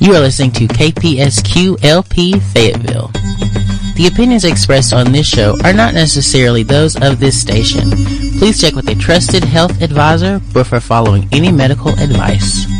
You are listening to KPSQLP Fayetteville. The opinions expressed on this show are not necessarily those of this station. Please check with a trusted health advisor before following any medical advice.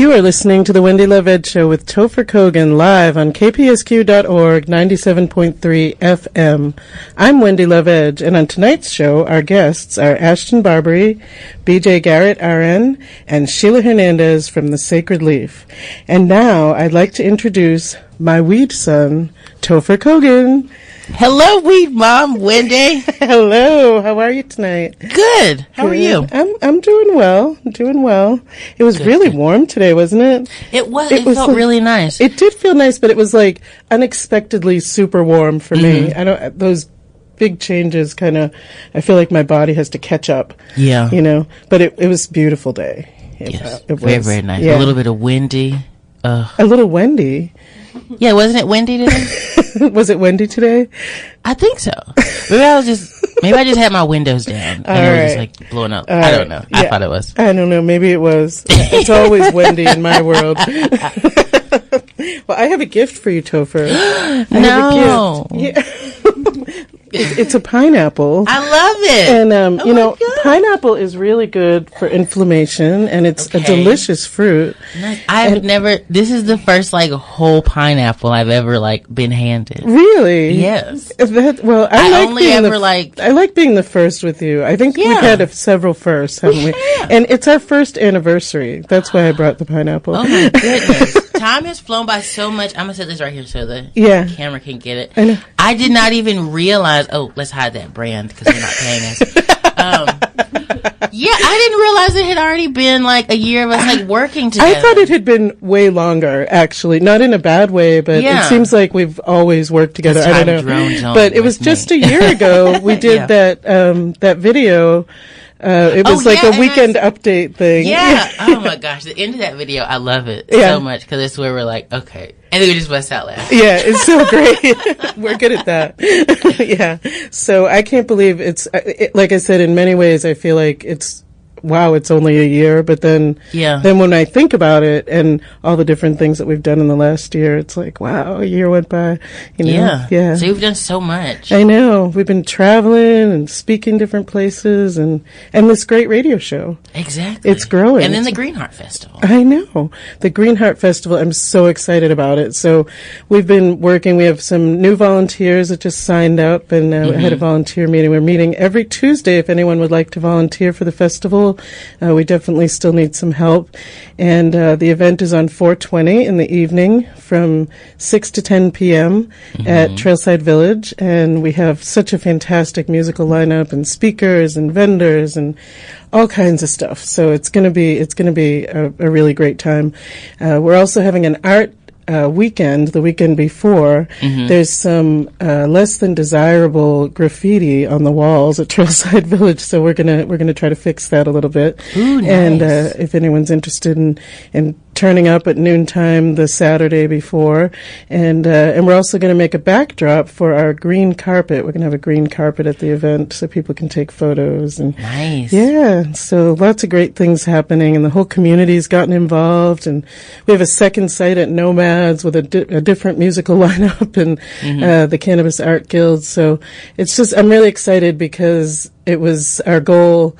You are listening to the Wendy Love Ed Show with Topher Kogan live on kpsq.org 97.3 FM. I'm Wendy Love Edge, and on tonight's show, our guests are Ashtyn Barbaree, BJ Garrett RN, and Sheila Hernandez from The Sacred Leaf. And now I'd like to introduce my weed son, Topher Kogan. Hello, Weed Mom, Wendy. Hello, how are you tonight? Good. How are you? I'm I'm doing well. Doing well. It was Good, really good. warm today, wasn't it? It was. It It, was felt like- really nice. It did feel nice, but it was like unexpectedly super warm for Mm-hmm. me. I don't those big changes kind of I feel like my body has to catch up, yeah. you know. But it it was a beautiful day. It, Yes. uh, it very, was. very nice. Yeah. A little bit of windy. Uh, a little windy. yeah, wasn't it windy today? was it windy today? I think so. Maybe I was just maybe I just had my windows down and All it was just like blowing up. All I don't know. I thought it was. I don't know. Maybe it was. It's always windy in my world. well, I have a gift for you, Topher. I have a No. gift. Yeah. It- it's a pineapple. I love it. And um, Oh you know, God. pineapple is really good for inflammation, and it's a delicious fruit. I've and- never. This is the first like whole pineapple I've ever like been handed. Really? Yes. That, well, I, I like only being ever the, like- I like being the first with you. I think we've had a, several firsts, haven't we? And it's our first anniversary. That's why I brought the pineapple. Oh my goodness. Time has flown by so much. I'm gonna set this right here so the Yeah. camera can get it. I. I did not even realize. Oh, let's hide that brand because they're not paying us. um, yeah, I didn't realize it had already been like a year of us like working together. I thought it had been way longer, actually. Not in a bad way, but Yeah. it seems like we've always worked together. I don't know. But it was just me. a year ago we did Yeah. that um, that video. Uh, it Oh, was like yeah, a weekend update thing. Yeah. oh my gosh, the end of that video, I love it Yeah. so much because it's where we're like, okay, and then we just bust out laughing. Yeah, it's so great. We're good at that. yeah. So I can't believe it's, uh, it, like I said, in many ways, I feel like it's, wow, it's only a year. But then, Yeah. then when I think about it and all the different things that we've done in the last year, it's like, wow, a year went by. You know? Yeah. Yeah. So you've done so much. I know. We've been traveling and speaking different places and, and this great radio show. Exactly. It's growing. And then the Greenheart Festival. I know. The Greenheart Festival, I'm so excited about it. So we've been working, we have some new volunteers that just signed up and uh, had a volunteer meeting. We're meeting every Tuesday if anyone would like to volunteer for the festival. Uh, we definitely still need some help. And uh, the event is on 420 in the evening from 6 to 10 p.m. at Trailside Village. And we have such a fantastic musical lineup and speakers and vendors and all kinds of stuff. So it's going to be it's going to be a, a really great time. Uh, we're also having an art. Uh, weekend, the weekend before, there's some uh, less than desirable graffiti on the walls at Trailside Village, so we're gonna we're gonna try to fix that a little bit. Ooh, And uh, if anyone's interested in in turning up at noontime the Saturday before, and uh, and we're also going to make a backdrop for our green carpet. We're going to have a green carpet at the event so people can take photos and Nice. yeah, so lots of great things happening, and the whole community's gotten involved. And we have a second site at Nomads with a, di- a different musical lineup, and uh, the Cannabis Art Guild. So it's just I'm really excited because it was our goal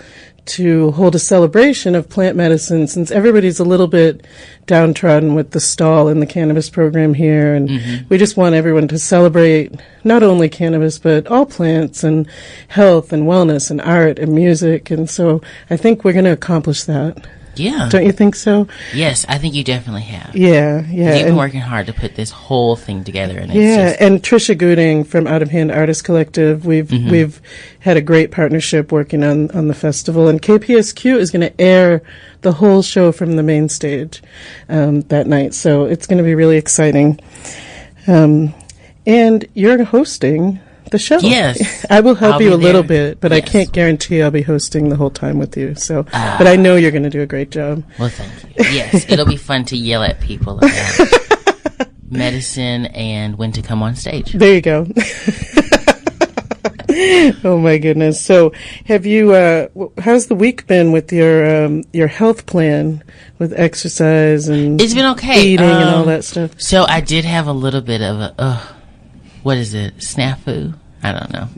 to hold a celebration of plant medicine since everybody's a little bit downtrodden with the stall in the cannabis program here. And mm-hmm. we just want everyone to celebrate not only cannabis but all plants and health and wellness and art and music. And so I think we're going to accomplish that. Yeah. Don't you think so? Yes, I think you definitely have. Yeah, yeah. You've been working hard to put this whole thing together, and it's Yeah, just, and Trisha Gooding from Out of Hand Artist Collective, we've Mm-hmm. we've had a great partnership working on on the festival, and KPSQ is going to air the whole show from the main stage um, that night, so it's going to be really exciting. Um, and you're hosting the show. Yes. I will help I'll you a little bit, but I Yes. Ah. can't guarantee I'll be hosting the whole time with you. So, but I know you're going to do a great job. Well, thank you. Yes, it'll be fun to yell at people about medicine and when to come on stage. There you go. oh my goodness. So, have you? Uh, how's the week been with your um, your health plan with exercise and It's been okay. eating and all Um, that stuff? So I did have a little bit of a, uh, what is it? Snafu? I don't know.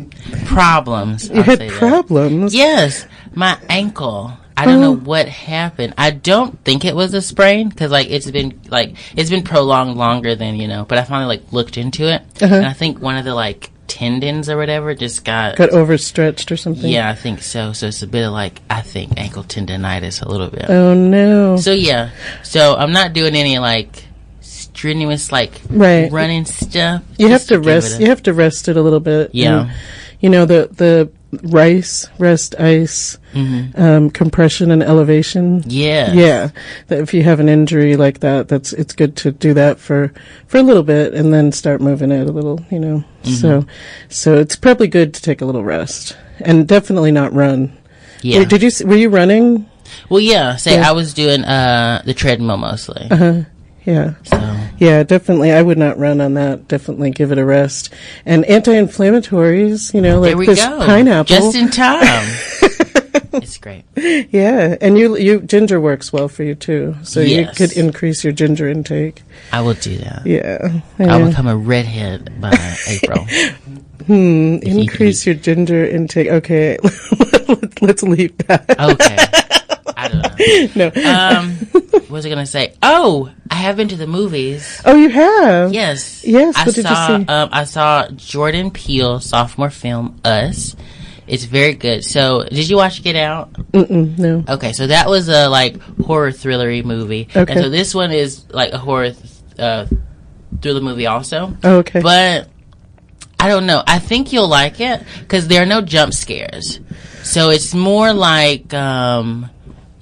Problems. You I'll had say that. problems. Yes, my ankle. I don't know what happened. I don't think it was a sprain because like it's been like it's been prolonged longer than you know. But I finally like looked into it, Uh-huh. and I think one of the like tendons or whatever just got. Got overstretched or something. yeah, I think so. So it's a bit of like I think ankle tendonitis a little bit. Oh no. So yeah, so I'm not doing any like strenuous like Right. running stuff. you have to rest. it a- You have to rest it a little bit. Yeah. And, you know the the rice, rest, ice, um, compression, and elevation. Mm-hmm. yeah, Yeah, that if you have an injury like that, that's it's good to do that for for a little bit and then start moving it a little. You know, Mm-hmm. so so it's probably good to take a little rest and definitely not run. yeah. Wait, did you were you running? well, yeah. Say Yeah. I was doing uh the treadmill mostly. Yeah. So Yeah, definitely. I would not run on that. Definitely give it a rest. And anti-inflammatories, you know, like this go. pineapple. just in time. it's great. yeah, and you you ginger works well for you too. So Yes. you could increase your ginger intake. I will do that. Yeah. I'll yeah. become a redhead by April. Hmm, increase your ginger intake. Okay, let's leave that. Okay. I don't know. No. Um, what was I gonna say? Oh, I have been to the movies. Oh, you have. Yes. Yes, I what did you saw, see? Um, I saw Jordan Peele sophomore film Us. It's very good. So, did you watch Get Out? Mm-mm, no. Okay, so that was a like horror thrillery movie, Okay. and so this one is like a horror th- uh, thriller movie also. Oh, okay. But I don't know. I think you'll like it because there are no jump scares, so it's more like um,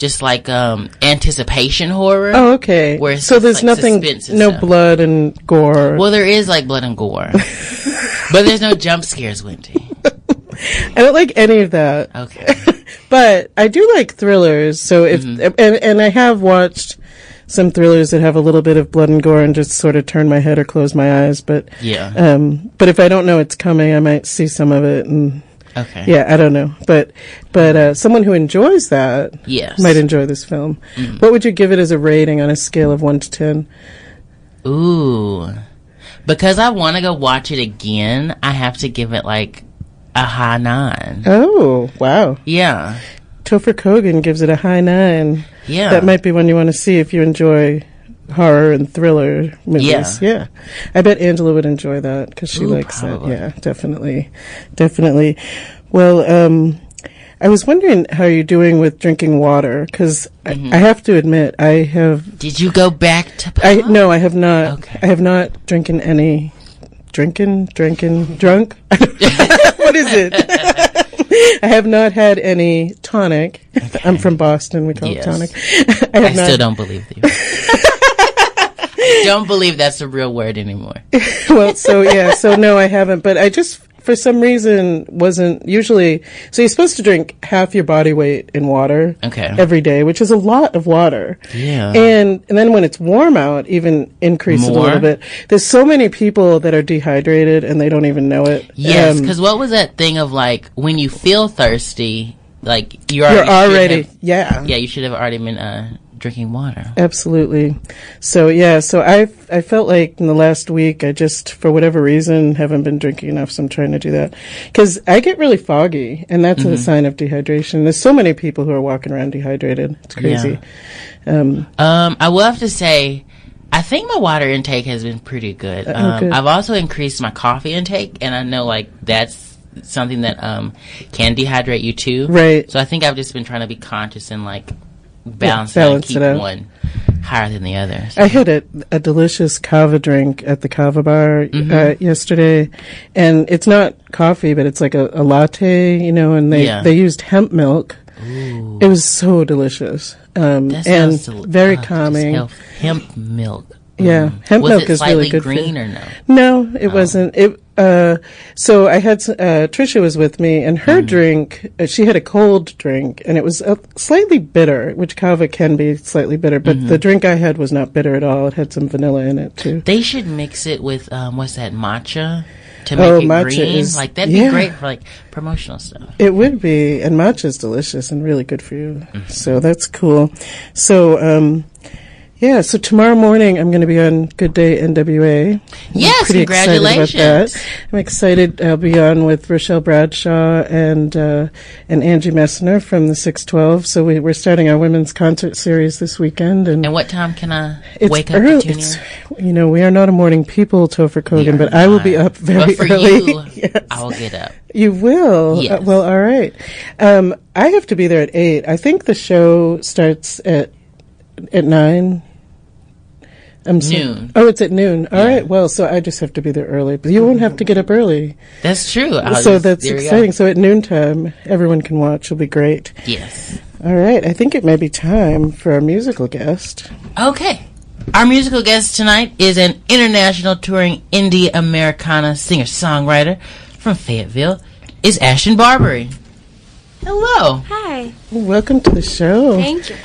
just like um, anticipation horror. oh, okay. Where so there's like, nothing, no stuff. blood and gore. Well, there is like blood and gore, but there's no jump scares, Wendy. I don't like any of that. Okay. but I do like thrillers. So if Mm-hmm. and and I have watched some thrillers that have a little bit of blood and gore and just sort of turn my head or close my eyes. But Yeah. um, but if I don't know it's coming, I might see some of it and Okay. yeah, I don't know. But but uh, someone who enjoys that Yes. Mm. might enjoy this film. What would you give it as a rating on a scale of one to ten? Ooh. Because I want to go watch it again, I have to give it like a high nine. Oh wow, Yeah. Topher Kogan gives it a high nine. Yeah. That might be one you want to see if you enjoy horror and thriller movies. Yeah. Yeah. I bet Angela would enjoy that because she Ooh, likes probably. that. Yeah, definitely. Definitely. Well, um, I was wondering how you're doing with drinking water because Mm-hmm. I, I have to admit I have. Did you go back to I no, I have not. Okay. I have not drinking any. Drinking, drinking, drunk. what is it? I have not had any tonic. I'm from Boston. We call Yes. it tonic. I I not still don't believe you. Don't believe that's a real word anymore. well, so yeah, so no, I haven't. But I just, for some reason, wasn't usually. So you're supposed to drink half your body weight in water Okay. every day, which is a lot of water. Yeah. And and then when it's warm out, even increase it a little bit. There's so many people that are dehydrated and they don't even know it. Yes, Um, because what was that thing of like when you feel thirsty, like you already you're already, have- yeah. yeah, you should have already been uh, drinking water. Absolutely. So yeah, so I I felt like in the last week I just for whatever reason haven't been drinking enough, so I'm trying to do that because I get really foggy, and that's Mm-hmm. a sign of dehydration. There's so many people who are walking around dehydrated. It's crazy. Um, Um, I will have to say, I think my water intake has been pretty good. oh, Um, good. I've also increased my coffee intake, and I know like that's something that um can dehydrate you too. Right. So I think I've just been trying to be conscious and like balance, balance it out. one higher than the other. I had a, a delicious kava drink at the kava bar Mm-hmm. uh, yesterday, and it's not coffee, but it's like a, a latte, you know. And they Yeah. they used hemp milk. Ooh, It was so delicious um, and del- very uh, calming. Hemp milk. Yeah, hemp Was milk is really good green for or no? No, it wasn't. It uh, so I had uh, Trisha was with me, and her drink. Uh, she had a cold drink, and it was uh, slightly bitter, which kava can be slightly bitter. But the drink I had was not bitter at all. It had some vanilla in it too. They should mix it with um, what's that matcha to make Oh, it matcha green. is- like that'd yeah. be great for like promotional stuff. It would be, and matcha is delicious and really good for you. So that's cool. So, um, yeah, so tomorrow morning I'm going to be on Good Day NWA. I'm Yes, pretty excited about congratulations. that. I'm excited. I'll be on with Rochelle Bradshaw and uh, and Angie Messner from the 612. So we, we're starting our women's concert series this weekend, and, And what time can I wake up early. tune It's, you know, we are not a morning people, Topher Kogan, but are I will be up very early. you, Yes. I will get up. You will. Yes. Uh, well, all right. Um, I have to be there at eight. I think the show starts at at nine. I'm so- Noon. oh, it's at noon. All right. Well, so I just have to be there early, but you won't have to get up early. That's true. I'll so just- that's there we go. exciting. So at noontime, everyone can watch. It'll be great. Yes. All right. I think it may be time for our musical guest. Okay. Our musical guest tonight is an international touring indie Americana singer songwriter from Fayetteville. Is Ashtyn Barbaree. Hello. Hi. Welcome to the show. Thank you.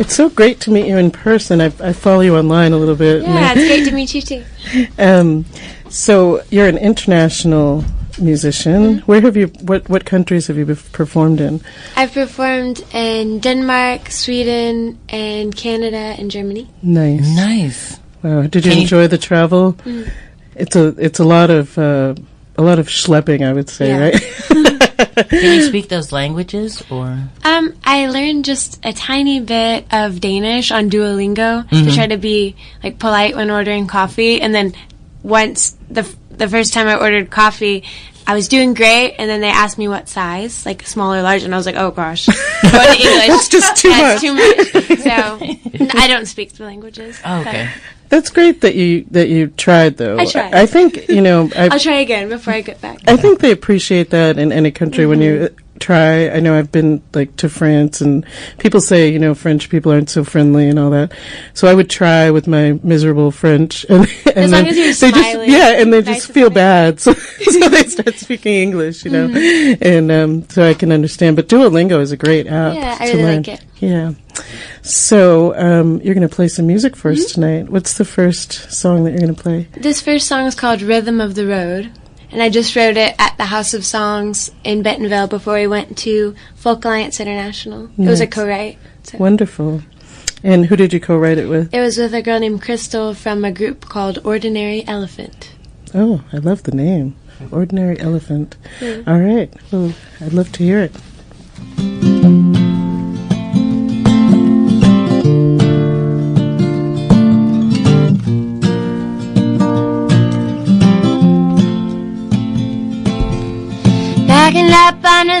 It's so great to meet you in person. I, I follow you online a little bit. Yeah, it's great to meet you too. Um, so you're an international musician. Where have you? What what countries have you bef- performed in? I've performed in Denmark, Sweden, and Canada and Germany. Nice. Nice. Wow. Did you Can you- enjoy the travel? It's a it's a lot of uh, a lot of schlepping, I would say, Yeah. right? Can you speak those languages or? Um, I learned just a tiny bit of Danish on Duolingo to try to be like polite when ordering coffee, and then once the f- the first time I ordered coffee. I was doing great, and then they asked me what size, like small or large, and I was like, "Oh gosh, to English. That's just too That's much. too much." So I don't speak the languages. Oh, okay. That's great that you that you tried though. I tried. I think you know. I, I'll try again before I get back. I think they appreciate that in any country when you uh, try. I know I've been like to France and people say, you know, French people aren't so friendly and all that. So I would try with my miserable French and, and then they just yeah, and they nice just feel bad. So, so they start speaking English, you know. And um so I can understand. But Duolingo is a great app Yeah, I really learn. like it. Yeah. So, um, you're going to play some music for Mm-hmm. us tonight. What's the first song that you're going to play? This first song is called Rhythm of the Road, and I just wrote it at the House of Songs in Bentonville before we went to Folk Alliance International. It was a co-write. So. Wonderful. And who did you co-write it with? It was with a girl named Crystal from a group called Ordinary Elephant. Oh, I love the name. Ordinary Elephant. All right. Well, I'd love to hear it.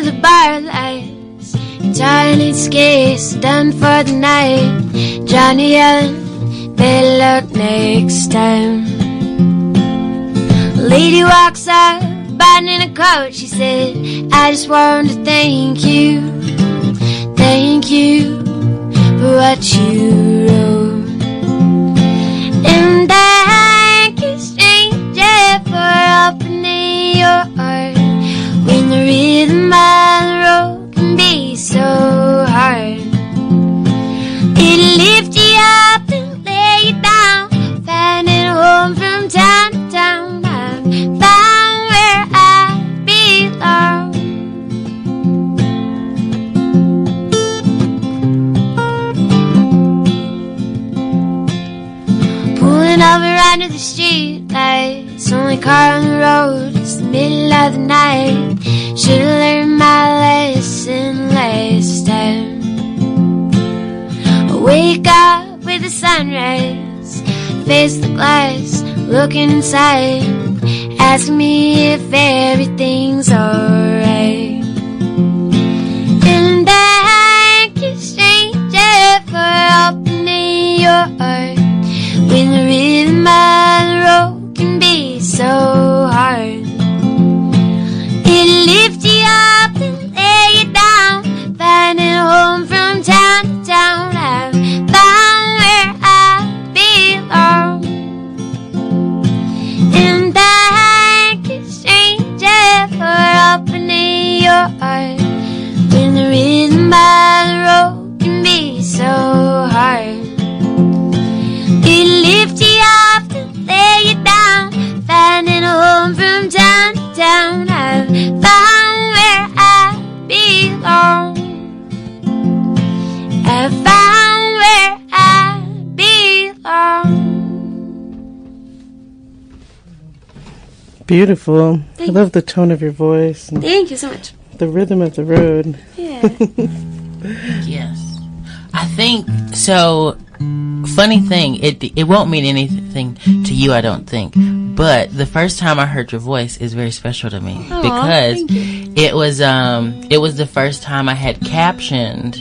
The bar lights, entirely scarce, done for the night. Johnny Allen, better luck next time. Lady walks up, biting in a coat. She said, I just want to thank you, thank you for what you wrote. Beautiful. I Thank love the tone of your voice and Thank you so much. the rhythm of the road. Yeah. Yes. I think so. Funny thing, it it won't mean anything to you, I don't think. But the first time I heard your voice is very special to me Aw, because it was um it was the first time I had captioned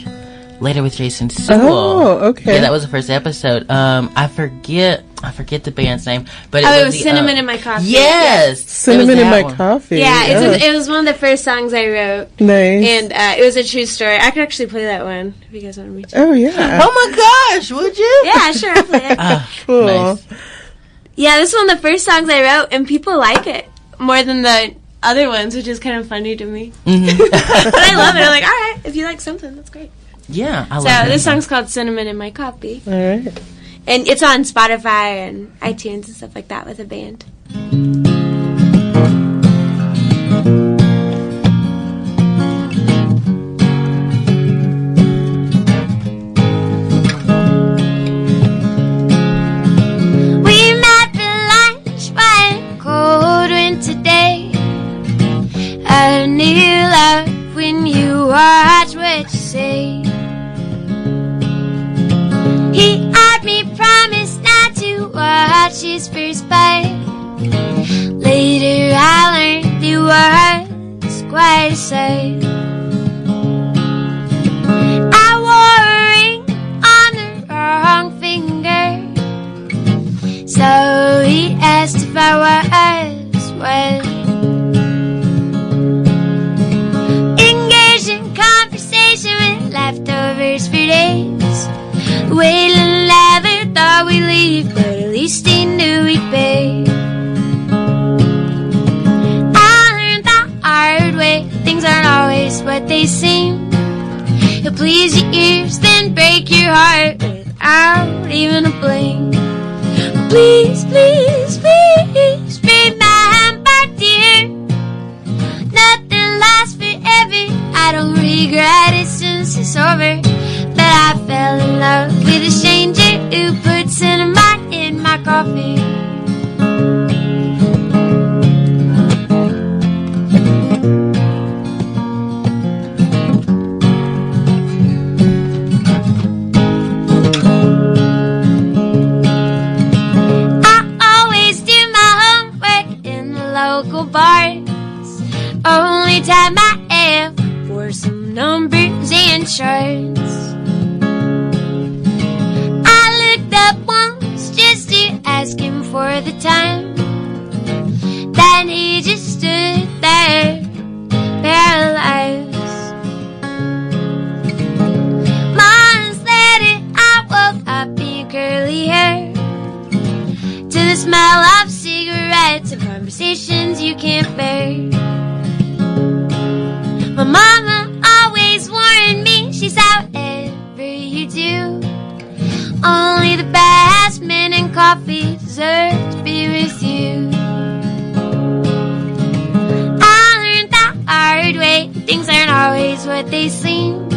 later with Jason Sewell. Oh, okay. Yeah, that was the first episode. Um, I forget I forget the band's name, but it Oh, was, it was the, Cinnamon uh, in My Coffee. Yes, it Cinnamon in my one. coffee. Yeah, it's a, it was one of the first songs I wrote, nice. and uh, it was a true story. I could actually play that one if you guys want me to. oh yeah. Oh my gosh, would you? Yeah, sure, I'll play it. Ah, Cool. nice. Yeah, this is one of the first songs I wrote, and people like it more than the other ones, which is kind of funny to me. Mhm. but I love it. I'm like, all right, if you like something, that's great. yeah, I love So this song's called "Cinnamon in My Coffee," All right. And it's on Spotify and iTunes and stuff like that with a band. We smell of cigarettes and conversations you can't bear. My mama always warned me, she's however you do. Only the best men and coffee deserve to be with you. I learned the hard way, things aren't always what they seem.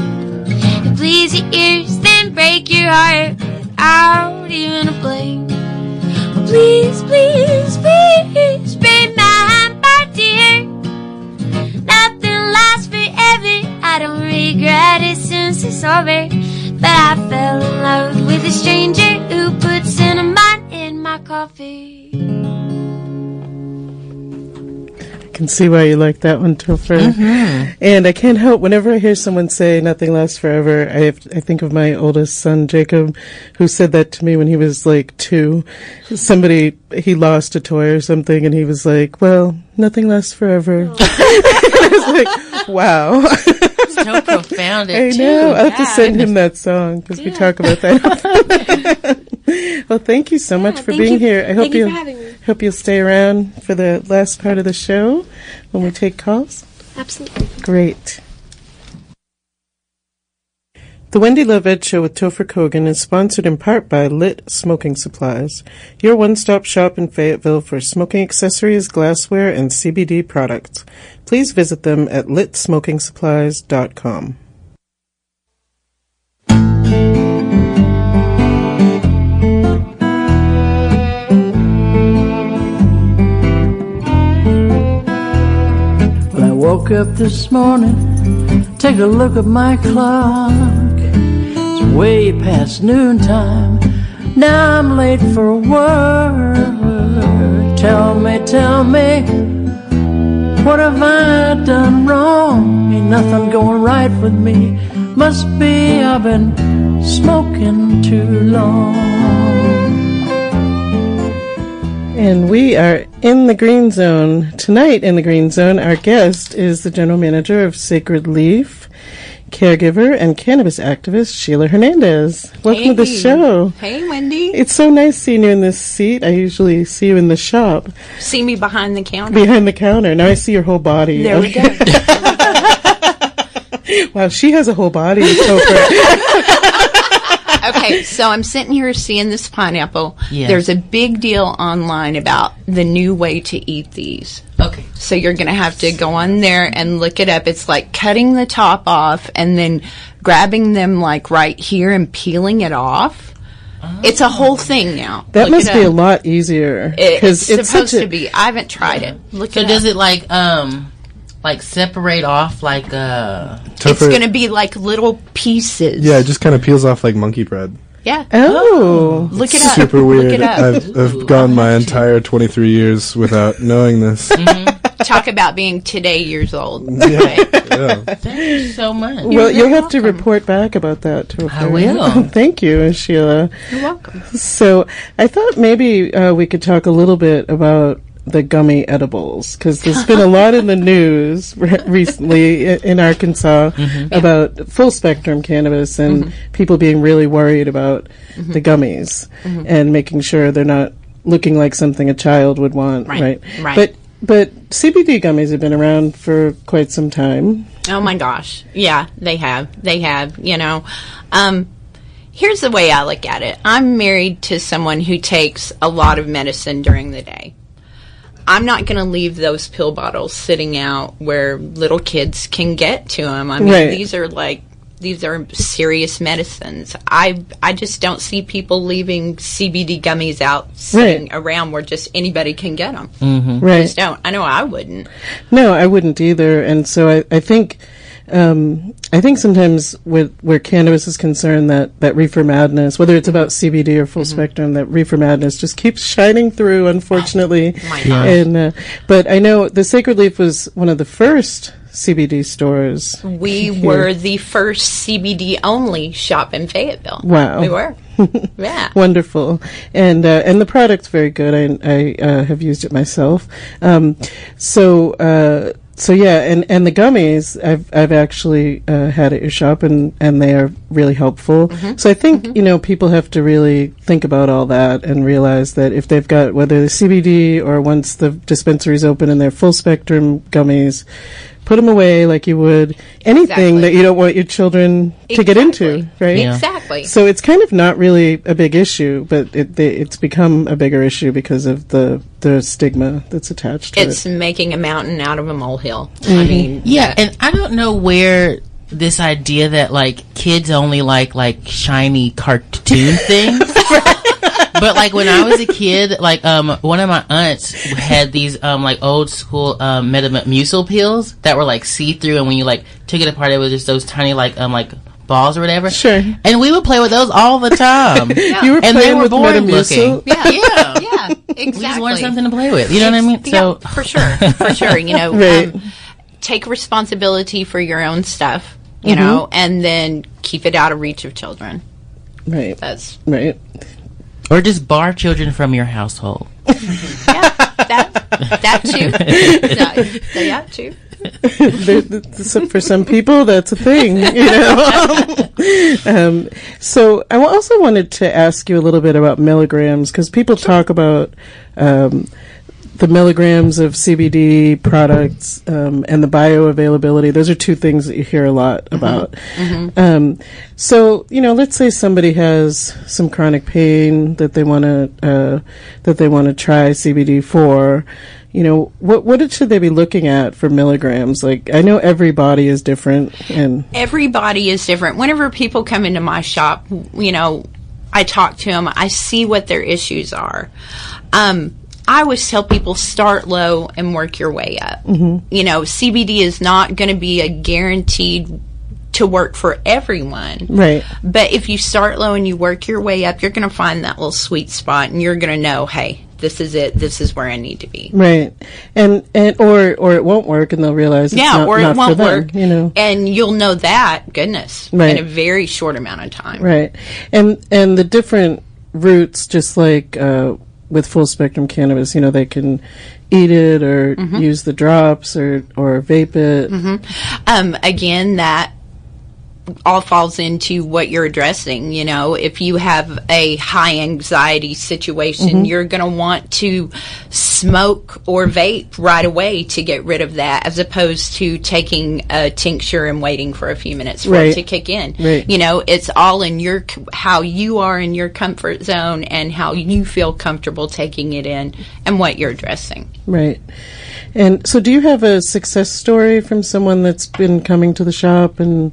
Please your ears, then break your heart without even a blink. Please, please, please remember, dear. Nothing lasts forever. I don't regret it since it's over. But I fell in love with a stranger who put cinnamon in my coffee. Can see why you like that one, Topher. Mm-hmm. And I can't help whenever I hear someone say "nothing lasts forever." I have, I think of my oldest son Jacob, who said that to me when he was like two. Somebody he lost a toy or something, and he was like, "Well, nothing lasts forever." I was like, "Wow." so profound. I It know. too. I'll have to send him that song because we talk about that. well, thank you so much Yeah, for being you- here. I hope thank you you for having me. hope you'll stay around for the last part of the show when we take calls. Absolutely. Great. The Wendy Love Ed Show with Topher Kogan is sponsored in part by Lit Smoking Supplies, your one-stop shop in Fayetteville for smoking accessories, glassware, and CBD products. Please visit them at litsmokingsupplies.com. Well, I woke up this morning, take a look at my clock. Way past noontime. Now I'm late for work. Tell me, tell me, what have I done wrong? Ain't nothing going right with me. Must be I've been smoking too long. And we are in the Green Zone. Tonight in the Green Zone, our guest is the general manager of Sacred Leaf, caregiver, and cannabis activist Sheila Hernandez. Welcome to the show. Hey, Wendy. It's so nice seeing you in this seat. I usually see you in the shop See me behind the counter. behind the counter. Now I see your whole body. There we go. Wow, she has a whole body. So okay, so I'm sitting here seeing this pineapple. Yeah. There's a big deal online about the new way to eat these. Okay. So you're going to have to go on there and look it up. It's like cutting the top off and then grabbing them like right here and peeling it off. It's a whole thing now. that Look must it be a lot easier It- it's, it's supposed a, to be. I haven't tried it. Look So it does up. it like um like separate off like uh It's going to be like little pieces. Yeah, it just kind of peels off like monkey bread. Yeah. Oh, Look it up. Super Look weird. it up. I've, I've gone my entire 23 years without knowing this. Talk about being today years old. Yeah. thank you so much. well, you'll have to report back about that to I will. Thank you, Sheila. You're welcome. So I thought maybe uh, we could talk a little bit about the gummy edibles because there's been a lot in the news re- recently in Arkansas Mm-hmm. about full spectrum cannabis and people being really worried about the gummies Mm-hmm. and making sure they're not looking like something a child would want. Right, Right. right. But but CBD gummies have been around for quite some time. Oh my gosh. Yeah, they have. They have, you know. Um, here's the way I look at it I'm married to someone who takes a lot of medicine during the day. I'm not going to leave those pill bottles sitting out where little kids can get to them. I mean, Right. these are like these are serious medicines. I I just don't see people leaving CBD gummies out sitting Right. around where just anybody can get them. Mm-hmm. Right. Just don't. I know I wouldn't. No, I wouldn't either. And so I, I think, um, I think sometimes with where cannabis is concerned, that that reefer madness, whether it's about CBD or full spectrum, that reefer madness just keeps shining through. Unfortunately, my and uh, but I know the Sacred Leaf was one of the first CBD stores. We here. were the first CBD only shop in Fayetteville. Wow. We were. yeah. Wonderful, and uh, and the product's very good. I I uh, have used it myself. Um, so uh, so yeah, and, and the gummies I've I've actually uh, had at your shop, and, and they are really helpful. So I think you know people have to really think about all that and realize that if they've got whether the CBD or once the dispensaries open and they're full spectrum gummies. Put them away like you would anything Exactly. that you don't want your children to get into, right? Yeah. Exactly. So it's kind of not really a big issue, but it, they, it's become a bigger issue because of the, the stigma that's attached to It's it. It's making a mountain out of a molehill. Mm-hmm. I mean, Yeah, and I don't know where this idea that like kids only like like shiny cartoon things. but like when I was a kid, like um one of my aunts had these um like old school um Metamucil pills that were like see through, and when you like took it apart, it was just those tiny like um like balls or whatever. Sure. And we would play with those all the time. You were And they playing were with boring Metamucil? looking. yeah. Yeah. Yeah. Exactly. We just wanted something to play with. You know what I mean? Yeah, So for sure. For sure. You know, Right. um, take responsibility for your own stuff, Mm-hmm. you know, and then keep it out of reach of children. Right, That's, right. Or just bar children from your household. yeah, that, that too. that, that too. There- for some people, that's a thing, you know. um, so I also wanted to ask you a little bit about milligrams because people talk about um, the milligrams of CBD products um, and the bioavailability. Those are two things that you hear a lot about. Um, so you know, let's say somebody has some chronic pain that they want to uh, that they want to try CBD for. You know, what what should they be looking at for milligrams? Like, I know every body is different, and everybody is different. Whenever people come into my shop, you know, I talk to them, I see what their issues are. Um, I always tell people start low and work your way up. You know, CBD is not going to be a guaranteed to work for everyone. Right. But if you start low and you work your way up, you're going to find that little sweet spot and you're going to know, hey, this is it. This is where I need to be. Right. And and or or it won't work, and they'll realize it's yeah, not, or not it won't them, work. You know. And you'll know that, goodness, Right. in a very short amount of time. Right. And and the different routes, just like uh, with full spectrum cannabis, you know, they can eat it or Mm-hmm. use the drops or or vape it. um, again, that all falls into what you're addressing. You know, if you have a high anxiety situation, you're going to want to smoke or vape right away to get rid of that, as opposed to taking a tincture and waiting for a few minutes for Right. it to kick in. Right. You know, it's all in your how you are in your comfort zone and how you feel comfortable taking it in and what you're addressing. Right. And so, do you have a success story from someone that's been coming to the shop and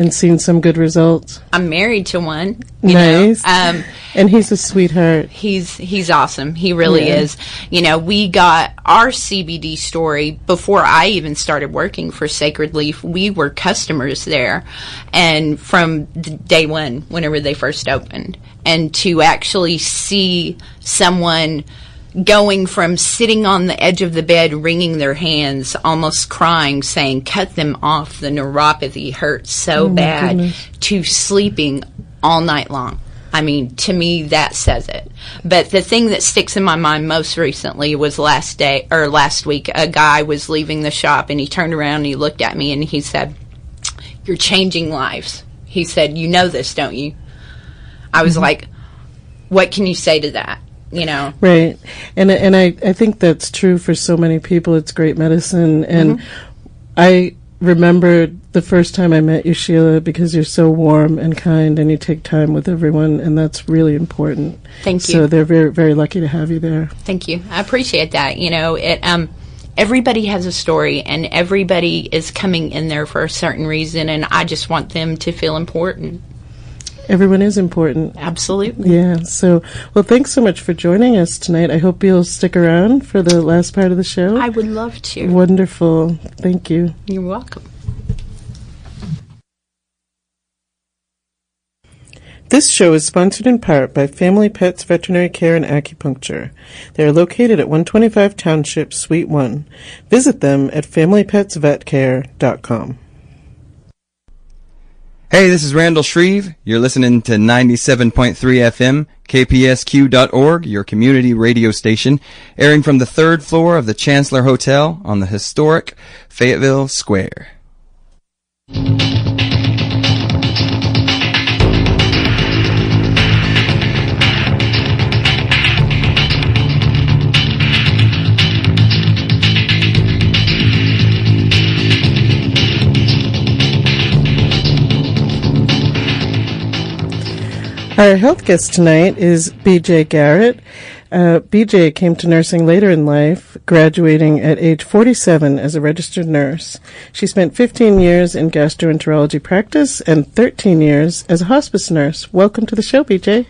and seen some good results? I'm married to one. You know. Nice. Um, And he's a sweetheart. He's he's awesome. He really Yeah. is. You know, we got our CBD story before I even started working for Sacred Leaf. We were customers there, and from day one, whenever they first opened, and to actually see someone going from sitting on the edge of the bed, wringing their hands, almost crying, saying, "Cut them off. The neuropathy hurts so oh, bad," to sleeping all night long. I mean, to me, that says it. But the thing that sticks in my mind most recently was last day or last week. A guy was leaving the shop and he turned around and he looked at me and he said, "You're changing lives." He said, "You know this, don't you?" I was mm-hmm. like, "What can you say to that?" You know. Right. And and I, I think that's true for so many people. It's great medicine. And Mm-hmm. I remember the first time I met you, Sheila, because you're so warm and kind and you take time with everyone, and that's really important. Thank you. So they're very, very lucky to have you there. Thank you. I appreciate that. You know, it um everybody has a story and everybody is coming in there for a certain reason and I just want them to feel important. Everyone is important. Absolutely. Yeah. So, well, thanks so much for joining us tonight. I hope you'll stick around for the last part of the show. I would love to. Wonderful. Thank you. You're welcome. This show is sponsored in part by Family Pets Veterinary Care and Acupuncture. They are located at 125 Township, Suite 1. Visit them at familypetsvetcare.com. Hey, this is Randall Shreve. You're listening to 97.3 FM, kpsq.org, your community radio station, airing from the third floor of the Chancellor Hotel on the historic Fayetteville Square. Our health guest tonight is BJ Garrett. Uh, BJ came to nursing later in life, graduating at age 47 as a registered nurse. She spent 15 years in gastroenterology practice and 13 years as a hospice nurse. Welcome to the show, BJ.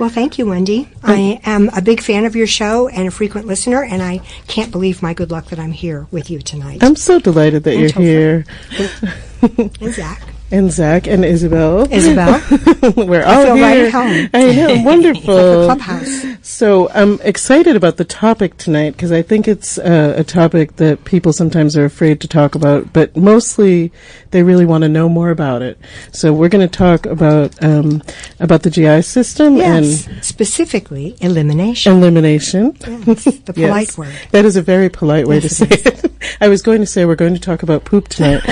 Well, thank you, Wendy. I am a big fan of your show and a frequent listener, and I can't believe my good luck that I'm here with you tonight. I'm so delighted that And you're Topher. here. and Zach. And Zach and Isabel. Isabel. We're I all feel here. right at home. I know, wonderful. clubhouse. So I'm excited about the topic tonight because I think it's uh, a topic that people sometimes are afraid to talk about, but mostly they really want to know more about it. So we're going to talk about um, about the GI system Yes, and specifically elimination. elimination. Yes, the Yes. polite word. That is a very polite way Yes, to say it. I was going to say we're going to talk about poop tonight.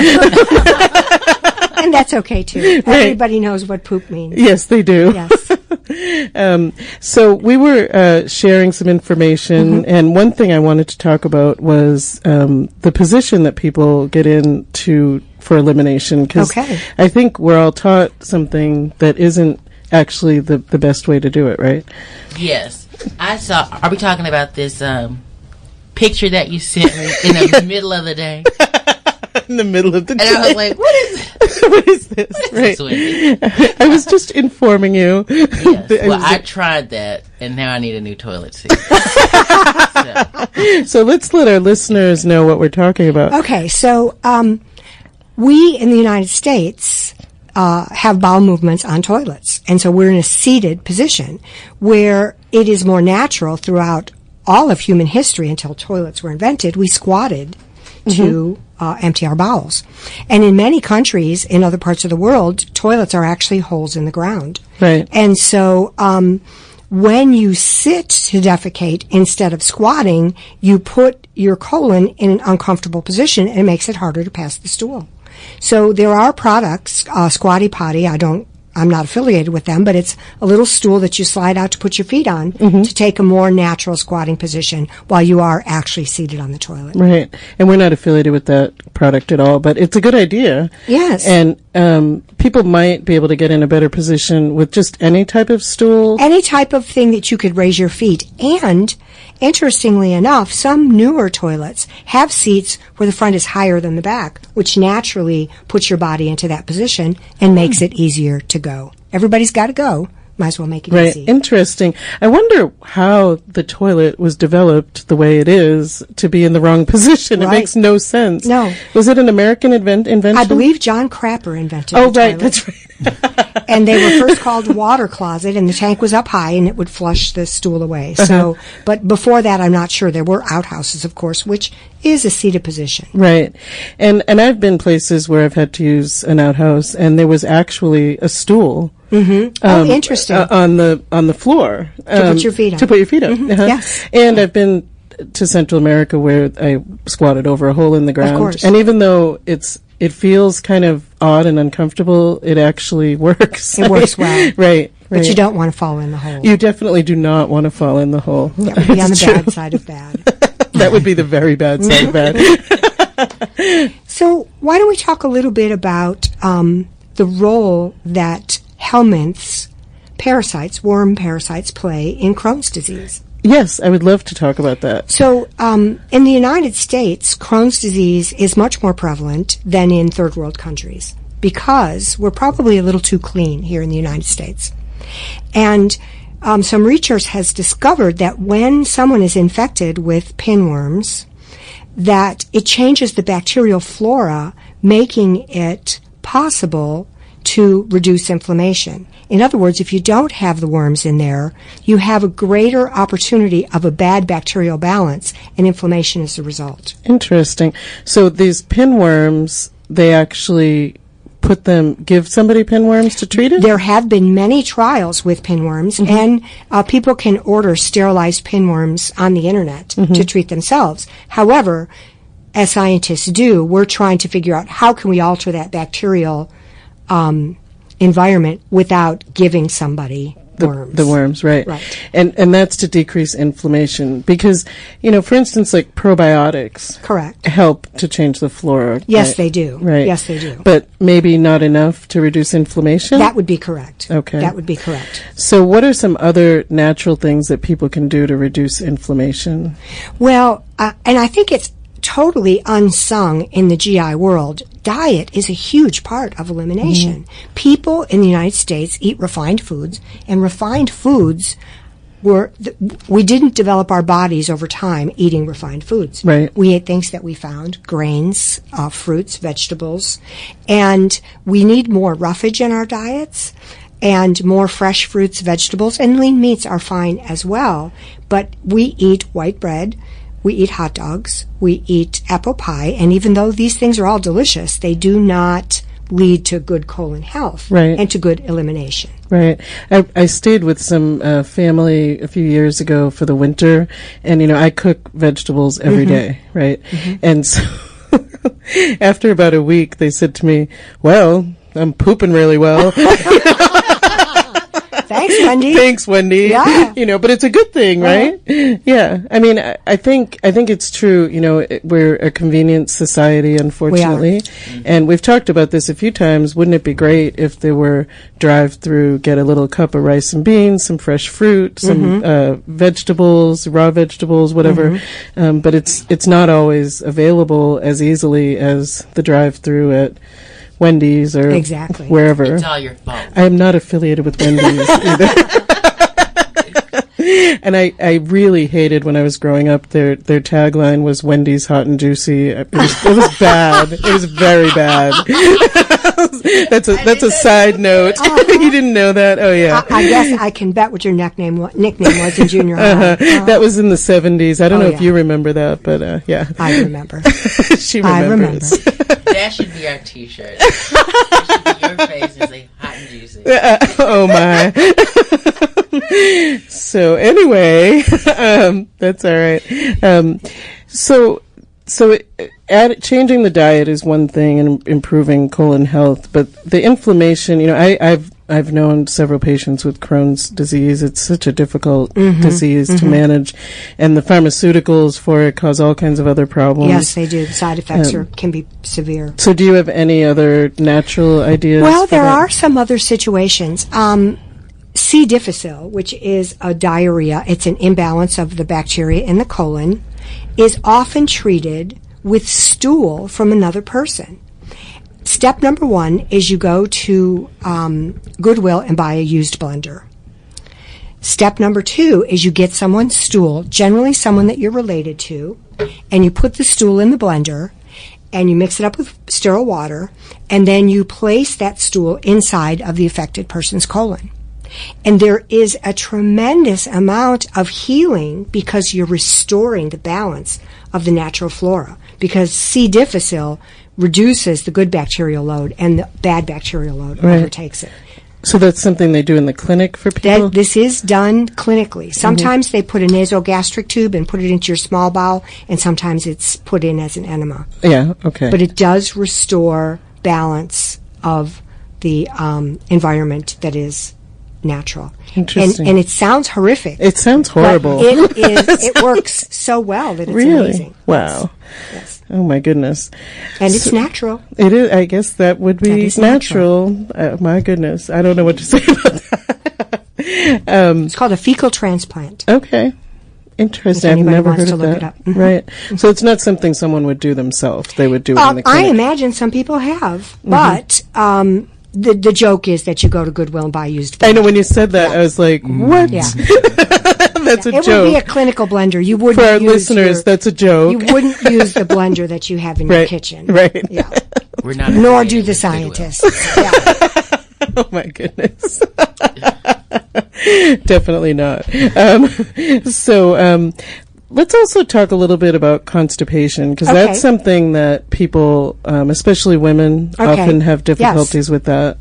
And that's okay too. Everybody knows what poop means. yes, they do. Yes. Um, so we were uh, sharing some information, Mm-hmm. and one thing I wanted to talk about was um, the position that people get into for elimination. Because Okay. I think we're all taught something that isn't actually the the best way to do it, right? Yes. I saw. Are we talking about this um, picture that you sent me in the middle of the day? In the middle of the And I was like, what is what is this? Right. This I was just informing you. Yes. I Well, was- I tried that, and now I need a new toilet seat. so let's let our listeners know what we're talking about. Okay, so um, we in the United States uh, have bowel movements on toilets, and so we're in a seated position where it is more natural throughout all of human history until toilets were invented. We squatted to uh, empty our bowels, and in many countries in other parts of the world, toilets are actually holes in the ground. Right. And so, um, when you sit to defecate instead of squatting, you put your colon in an uncomfortable position and it makes it harder to pass the stool. So there are products, uh, Squatty Potty, I don't, I'm not affiliated with them, but it's a little stool that you slide out to put your feet on to take a more natural squatting position while you are actually seated on the toilet. Right. And we're not affiliated with that product at all, but it's a good idea. Yes. And um, people might be able to get in a better position with just any type of stool. any type of thing that you could raise your feet. And interestingly enough, some newer toilets have seats where the front is higher than the back, which naturally puts your body into that position and makes it easier to go. Everybody's got to go. Might as well make it Right. easy. Interesting. I wonder how the toilet was developed the way it is to be in the wrong position. It makes no sense. No. Was it an American invent- invention? I believe John Crapper invented it. Oh, right. toilet. That's right. and they were first called water closet and the tank was up high and it would flush the stool away. Uh-huh. So, but before that, I'm not sure. There were outhouses, of course, which is a seated position. Right. And and I've been places where I've had to use an outhouse and there was actually a stool mm-hmm. um, oh, interesting. uh, on the on the floor to put um, your feet on. To put your feet up. Mm-hmm. Uh-huh. Yes. And I've been to Central America where I squatted over a hole in the ground. course. And even though it's it feels kind of odd and uncomfortable, it actually works. It works well. right. but you don't want to fall in the hole. You definitely do not want to fall in the hole. that would be on the true. bad side of bad. that would be the very bad side of bad. So, why don't we talk a little bit about um, the role that helminths, parasites, worm parasites, play in Crohn's disease? Yes, I would love to talk about that. So, um, in the United States, Crohn's disease is much more prevalent than in third world countries because we're probably a little too clean here in the United States. And um, some research has discovered that when someone is infected with pinworms, that it changes the bacterial flora, making it possible to reduce inflammation. In other words, if you don't have the worms in there, you have a greater opportunity of a bad bacterial balance, and inflammation is the result. Interesting. So these pinworms, they actually put them, give somebody pinworms to treat it? There have been many trials with pinworms, and uh, people can order sterilized pinworms on the internet to treat themselves. However, as scientists do, we're trying to figure out how can we alter that bacterial um, environment without giving somebody the worms. The worms, right. Right. And and that's to decrease inflammation because, you know, for instance like probiotics Correct. help to change the flora. Yes, right? they do. Right. Yes, they do. But maybe not enough to reduce inflammation? That would be correct. Okay. That would be correct. so what are some other natural things that people can do to reduce inflammation? Well, uh, and I think it's totally unsung in the GI world. Diet is a huge part of elimination. People in the United States eat refined foods, and refined foods were th- we didn't develop our bodies over time eating refined foods. Right. We ate things that we found, grains, uh, fruits, vegetables, and we need more roughage in our diets and more fresh fruits, vegetables, and lean meats are fine as well. But we eat white bread, we eat hot dogs, we eat apple pie, and even though these things are all delicious, they do not lead to good colon health Right. and to good elimination. Right. I, I stayed with some uh, family a few years ago for the winter, and you know I cook vegetables every day, right? And so after about a week, they said to me, "Well, I'm pooping really well." Thanks, Wendy. Thanks, Wendy. Yeah. You know, but it's a good thing, right? Yeah. I mean, I, I think I think it's true. You know, it, we're a convenience society, unfortunately, and we've talked about this a few times. Wouldn't it be great if there were drive-through, get a little cup of rice and beans, some fresh fruit, some uh, vegetables, raw vegetables, whatever. Um, but it's it's not always available as easily as the drive-through at Wendy's or Exactly. wherever. It's all your fault. I am not affiliated with Wendy's either. and I, I really hated when I was growing up. Their their tagline was Wendy's hot and juicy. It was, it was bad. It was very bad. that's a that's a side note. you didn't know that? Oh yeah. I guess I can bet what your nickname wa- nickname was in junior high. Uh-huh. That was in the seventies. I don't Oh, know if you remember that, but uh, yeah, I remember. she I remember. remembers. That should be our T-shirt. That should be your face is say hot and juicy. oh my. so anyway, um, that's all right. Um, so so it, add, changing the diet is one thing and improving colon health, but the inflammation. You know, I, I've I've known several patients with Crohn's disease. It's such a difficult Mm-hmm. disease to manage, and the pharmaceuticals for it cause all kinds of other problems. yes, they do. Side effects Um, are, can be severe. So, do you have any other natural ideas? Well, there that? are some other situations. Um, C. difficile, which is a diarrhea, it's an imbalance of the bacteria in the colon, is often treated with stool from another person. Step number one is you go to um, Goodwill and buy a used blender. Step number two is you get someone's stool, generally someone that you're related to, and you put the stool in the blender and you mix it up with sterile water, and then you place that stool inside of the affected person's colon. And there is a tremendous amount of healing because you're restoring the balance of the natural flora. Because C. difficile reduces the good bacterial load and the bad bacterial load Right. overtakes it. So that's something they do in the clinic for people. That this is done clinically. Sometimes they put a nasogastric tube and put it into your small bowel, and sometimes it's put in as an enema. yeah. Okay. But it does restore balance of the um, environment that is natural. Interesting. And, and it sounds horrific. It sounds horrible. It is. It works so well that it's really? amazing. Wow. Yes. Oh my goodness. And it's natural. It is. I guess that would be is natural. Uh, my goodness. I don't know what to say about that. um, It's called a fecal transplant. okay. Interesting. I've never heard of look that. it up. Mhm. Right. So it's not something someone would do themselves. They would do it in Um, the I imagine some people have, but um, the the joke is that you go to Goodwill and buy used. I know when you said that, I was like, what? Yeah. that's a it joke. It would be a clinical blender. You wouldn't For our use listeners, your- that's a joke. You wouldn't use the blender that you have in your kitchen. Right. Yeah. We're not. Nor do the scientists. yeah. oh my goodness. Definitely not. Um, so, um, let's also talk a little bit about constipation because Okay. that's something that people, um, especially women, Okay. often have Yes. difficulties with that.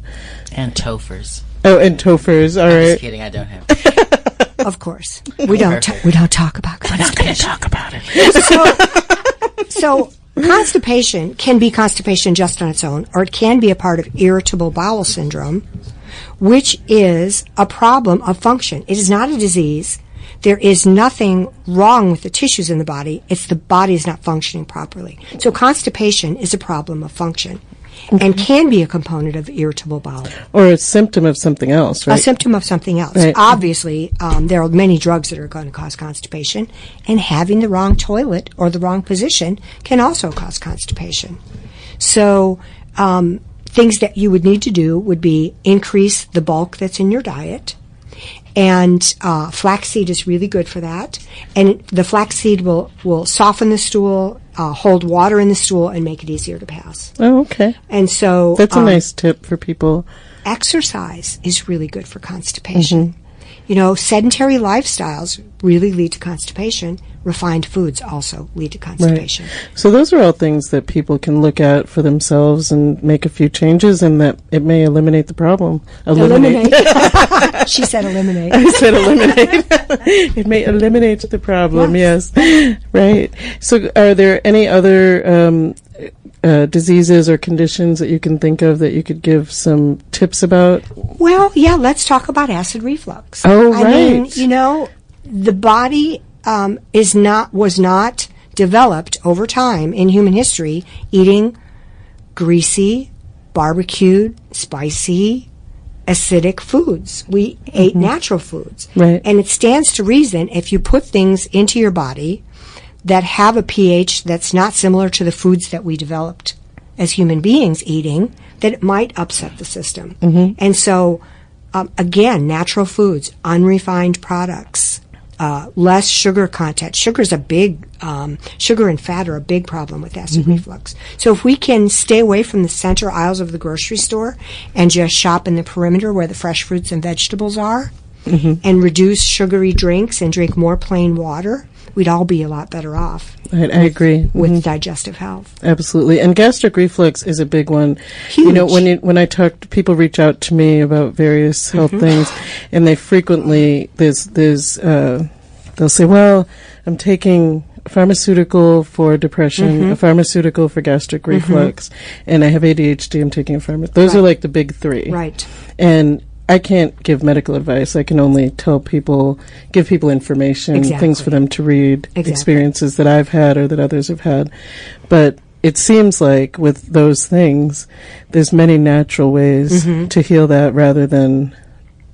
And Topher's. Oh, and Topher's. All I'm right. just kidding. I don't have. Of course. We don't ta- we don't talk about constipation. We're not going to talk about it. So constipation can be constipation just on its own, or it can be a part of irritable bowel syndrome, which is a problem of function. It is not a disease. There is nothing wrong with the tissues in the body. It's the body is not functioning properly. So constipation is a problem of function and can be a component of irritable bowel. Or a symptom of something else, a symptom of something else. Right. Obviously, um, there are many drugs that are going to cause constipation, and having the wrong toilet or the wrong position can also cause constipation. So, um, things that you would need to do would be increase the bulk that's in your diet. And uh, flaxseed is really good for that. And the flaxseed will, will soften the stool, uh, hold water in the stool, and make it easier to pass. oh, okay. And so That's a um, nice tip for people. exercise is really good for constipation. You know, sedentary lifestyles really lead to constipation. Refined foods also lead to constipation. So those are all things that people can look at for themselves and make a few changes, and that it may eliminate the problem. Eliminate. she said eliminate. I said eliminate. it may eliminate the problem. Yes, right. So, are there any other um, uh, diseases or conditions that you can think of that you could give some tips about? Well, yeah, let's talk about acid reflux. Oh, I mean, right. you know, the body um, is not was not developed over time in human history eating greasy, barbecued, spicy, acidic foods. We ate natural foods. Mm-hmm. Right. And it stands to reason if you put things into your body that have a pH that's not similar to the foods that we developed as human beings eating, that it might upset the system. And so, um, again, natural foods, unrefined products, uh, less sugar content. Sugar is a big, um, sugar and fat are a big problem with acid reflux. So if we can stay away from the center aisles of the grocery store and just shop in the perimeter where the fresh fruits and vegetables are, and reduce sugary drinks and drink more plain water, we'd all be a lot better off I, I agree. with digestive health. Absolutely, and gastric reflux is a big one. Huge. You know, when you, when I talk, to people reach out to me about various health Mm-hmm. things, and they frequently there's there's uh, they'll say, "Well, I'm taking." a Pharmaceutical for depression, Mm-hmm. a pharmaceutical for gastric reflux, and I have ADHD. I'm taking a pharmaceutical. Those are like the big three. Right. And I can't give medical advice. I can only tell people, give people information, things for them to read, Exactly. experiences that I've had or that others have had. But it seems like with those things, there's many natural ways Mm-hmm. to heal that rather than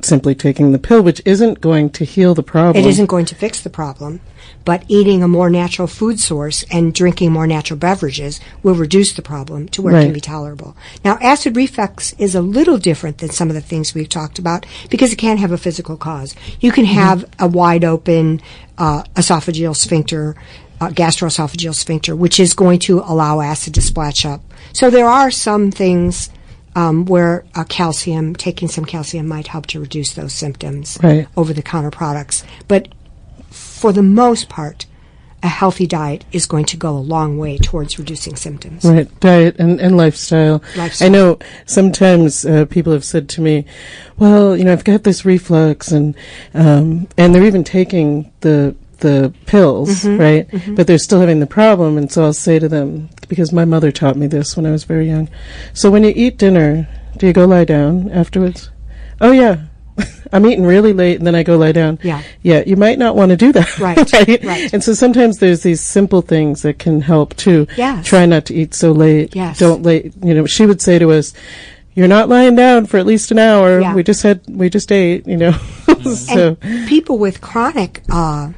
simply taking the pill, which isn't going to heal the problem. It isn't going to fix the problem, but eating a more natural food source and drinking more natural beverages will reduce the problem to where it can be tolerable. Now, acid reflux is a little different than some of the things we've talked about because it can have a physical cause. You can have a wide open uh, esophageal sphincter, uh, gastroesophageal sphincter, which is going to allow acid to splash up. So there are some things um, where uh, calcium, taking some calcium might help to reduce those symptoms Right. over the counter products. But for the most part, a healthy diet is going to go a long way towards reducing symptoms. Right, diet and, and lifestyle. Lifestyle. I know sometimes uh, people have said to me, "Well, you know, I've got this reflux, and um, and they're even taking the the pills, Mm-hmm. right? But they're still having the problem." And so I'll say to them, because my mother taught me this when I was very young. So when you eat dinner, do you go lie down afterwards? Oh yeah. I'm eating really late and then I go lie down. Yeah. Yeah, you might not want to do that. Right, right. And so sometimes there's these simple things that can help too. Yeah. Try not to eat so late. Yes. Don't late. You know, she would say to us, "You're not lying down for at least an hour. Yeah. We just had, we just ate." You know. so And people with chronic uh,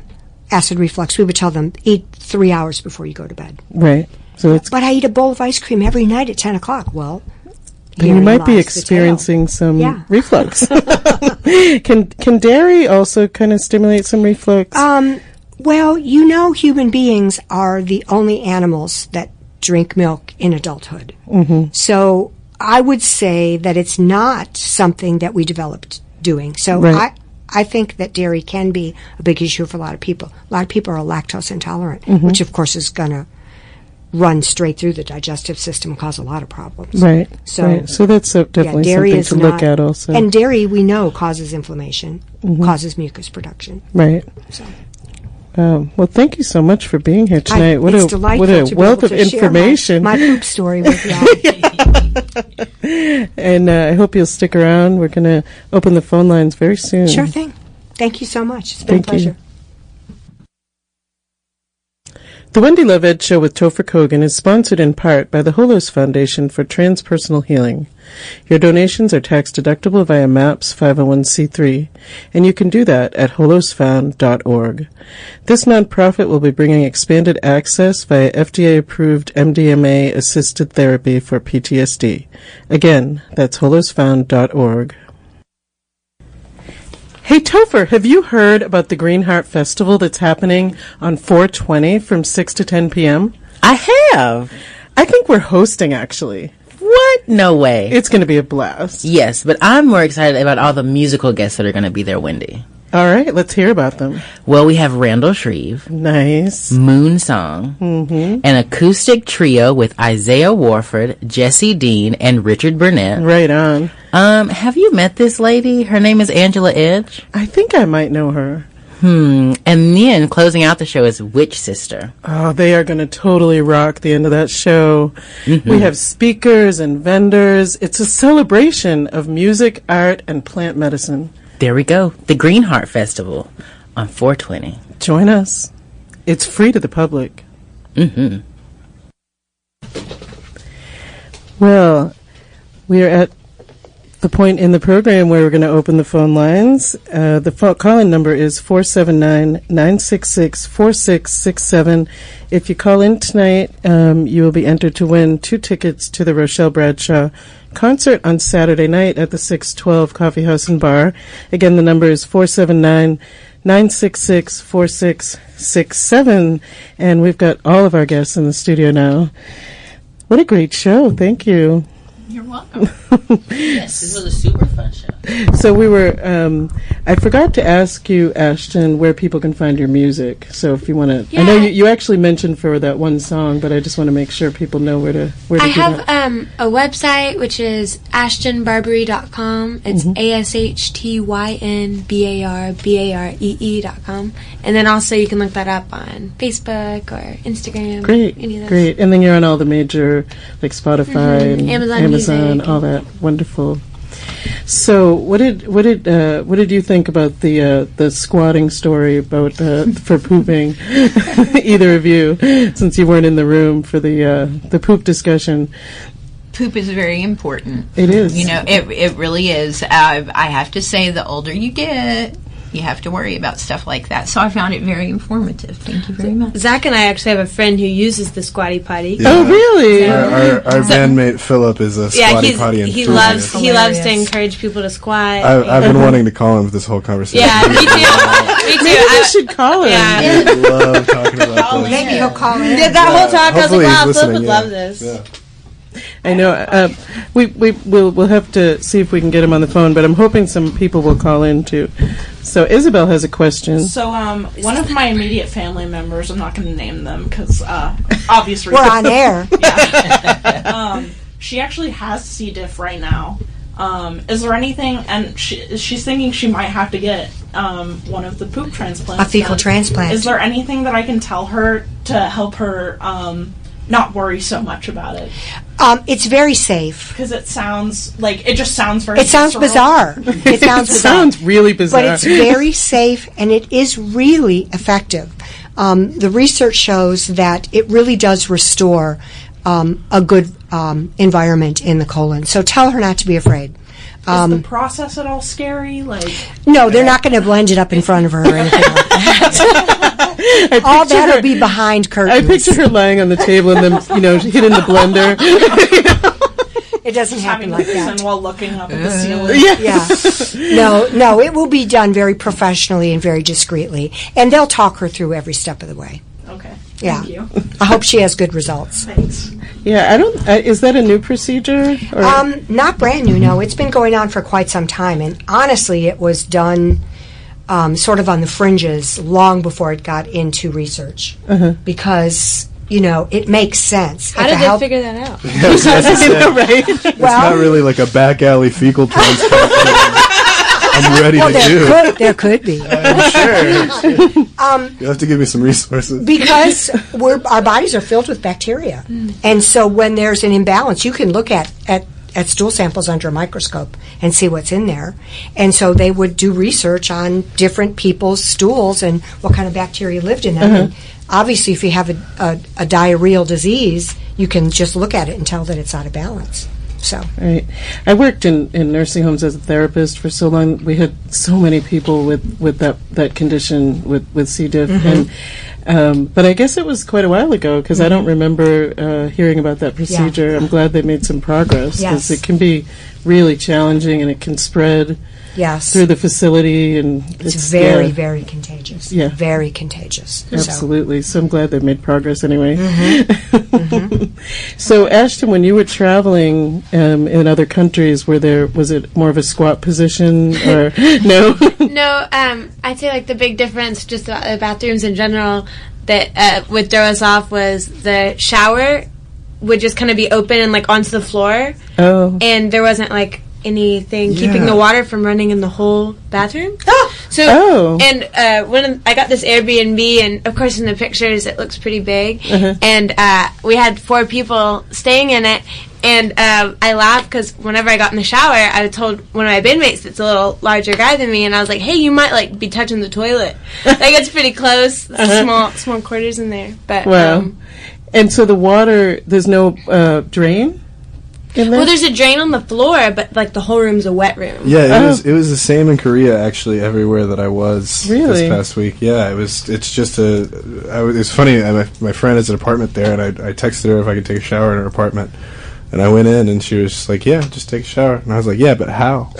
acid reflux, we would tell them eat three hours before you go to bed. right. So it's But I eat a bowl of ice cream every night at 10 o'clock. Well, then you might be lies the tale. experiencing some Yeah. reflux. can can dairy also kind of stimulate some reflux? Um, well, you know, human beings are the only animals that drink milk in adulthood. Mm-hmm. So I would say that it's not something that we developed doing. So Right. I, I think that dairy can be a big issue for a lot of people. A lot of people are lactose intolerant, Mm-hmm. which of course is going to run straight through the digestive system and cause a lot of problems. right. So, right. So that's definitely dairy something to not, look at also. And dairy, we know, causes inflammation, causes mucus production. right. So. Um, well, thank you so much for being here I- tonight. what it's a delightful what a to be wealth of share my- information! My, poop story with you. and uh, I hope you'll stick around. We're going to open the phone lines very soon. sure thing. Thank you so much. It's been Thank a pleasure. you. The Wendy Love Ed Show with Topher Kogan is sponsored in part by the Holos Foundation for Transpersonal Healing. Your donations are tax deductible via MAPS 501c3, and you can do that at holosfound.org. This nonprofit will be bringing expanded access via FDA approved MDMA assisted therapy for PTSD. Again, that's holosfound.org. Hey Topher, have you heard about the Green Heart Festival that's happening on 420 from 6 to 10 p.m.? I have. I think we're hosting actually. What? No way. It's going to be a blast. yes, but I'm more excited about all the musical guests that are going to be there, Wendy. All right, let's hear about them. Well, we have Randall Shreve, Nice. Moon Song, an acoustic trio with Isaiah Warford, Jesse Dean, and Richard Burnett. Right on. Um, have you met this lady? Her name is Angela Edge. I think I might know her. Hmm. And then closing out the show is Witch Sister. Oh, they are going to totally rock the end of that show. We have speakers and vendors. It's a celebration of music, art, and plant medicine. There we go. The Green Heart Festival on 420. Join us. It's free to the public. Mm-hmm. Well, we are at the point in the program where we're going to open the phone lines. Uh, the pho- call-in number is 479-966-4667. If you call in tonight, um, you will be entered to win two tickets to the Rochelle Bradshaw concert on Saturday night at the 612 Coffee House and Bar. Again, the number is 479 966 4667. And we've got all of our guests in the studio now. What a great show. Thank you. You're welcome. yes, this was a super fun show. So we were. Um, I forgot to ask you, Ashtyn, where people can find your music. So if you want to, I know you, you actually mentioned for that one song, but I just want to make sure people know where to where to I do have that. um, a website which is ashtynbarbaree.com. It's Mm-hmm. A S H T Y N B A R B A R E E dot com. And then also you can look that up on Facebook or Instagram. Great, Any of those. great. And then you're on all the major, like Spotify Mhm. and Amazon Amazon, Music all that. Wonderful. So, what did what did uh, what did you think about the uh, the squatting story about uh, for pooping? Either of you, since you weren't in the room for the uh, the poop discussion. Poop is very important. It is. You know, it it really is. Uh, I have to say, the older you get, you have to worry about stuff like that. So I found it very informative. Thank you very much. Zach and I actually have a friend who uses the squatty potty. Yeah. Oh, really? Our, our, our bandmate Philip is a Yeah, squatty he's, potty he enthusiast. loves he loves to encourage people to squat. I, I've been wanting to call him for this whole conversation. yeah, me too. me too. Maybe we I- should call him. yeah. I love talking about this. Maybe he'll call in. Yeah, that whole talk, I was like, wow, Philip would yeah. love this. Yeah. I know. Uh, we we will we'll have to see if we can get him on the phone, but I'm hoping some people will call in too. So Isabel has a question. So, um, one of my immediate family members, I'm not going to name them because uh, obvious We're on air. um, she actually has C. diff right now. Um, is there anything? And she, she's thinking she might have to get um, one of the poop transplants. A fecal done. transplant. Is there anything that I can tell her to help her um, not worry so much about it? Um, it's very safe. Because it sounds like it just sounds very. It sounds visceral. bizarre. It sounds it bizarre. sounds really bizarre. but it's very safe and it is really effective. Um, the research shows that it really does restore um, a good um, environment in the colon. So tell her not to be afraid. Is Um, the process at all scary? Like, no, they're not going to blend it up in front of her or anything like that. All picture that'll be behind curtains. I curtains. picture her lying on the table and then you know hit in the blender. it doesn't happen like to that. while looking up at the ceiling. yeah. Yeah. No, no, it will be done very professionally and very discreetly. And they'll talk her through every step of the way. Okay. Yeah. Thank you. I hope she has good results. Thanks. Yeah, I don't. Uh, is that a new procedure? Or? Um, not brand new, no. It's been going on for quite some time. And honestly, it was done um, sort of on the fringes long before it got into research. Because, you know, it makes sense. How If did a they figure that out? Yes, as I said, right. it's Well- not really like a back alley fecal transplant. I'm ready Well, to there do. could, there could be. I'm sure. Um, You'll have to give me some resources. because we're, our bodies are filled with bacteria. And so when there's an imbalance, you can look at, at, at stool samples under a microscope and see what's in there. And so they would do research on different people's stools and what kind of bacteria lived in them. And obviously, if you have a, a, a diarrheal disease, you can just look at it and tell that it's out of balance. So, Right. I worked in, in nursing homes as a therapist for so long. We had so many people with, with that, that condition with, with C. diff. Mm-hmm. And, um, but I guess it was quite a while ago because I don't remember uh, hearing about that procedure. I'm glad they made some progress Yes. it can be really challenging and it can spread yes. through the facility. And it's very, yeah, very contagious. Yeah. Very contagious. Absolutely. So I'm glad they've made progress anyway. Mm-hmm. so, Ashtyn, when you were traveling um, in other countries, were there was it more of a squat position or no? No, um, I'd say like the big difference just about the bathrooms in general that uh, would throw us off was the shower would just kind of be open and like onto the floor, oh, and there wasn't like anything keeping the water from running in the whole bathroom. So, Oh. and uh, when I got this Airbnb, and of course in the pictures it looks pretty big, and uh, we had four people staying in it. And um, I laughed because whenever I got in the shower, I told one of my bedmates that's a little larger guy than me, and I was like, "Hey, you might like be touching the toilet. like it's pretty close, It's small small quarters in there." But wow. um, and so the water, there's no uh, drain in there. well, there's a drain on the floor, but like the whole room's a wet room. Yeah, it Oh. was it was the same in Korea actually everywhere that I was Really? this past week. Yeah, it was. It's just a. I was, it's funny. I, my my friend has an apartment there, and I, I texted her if I could take a shower in her apartment. And I went in, and she was just like, "Yeah, just take a shower." And I was like, "Yeah, but how?"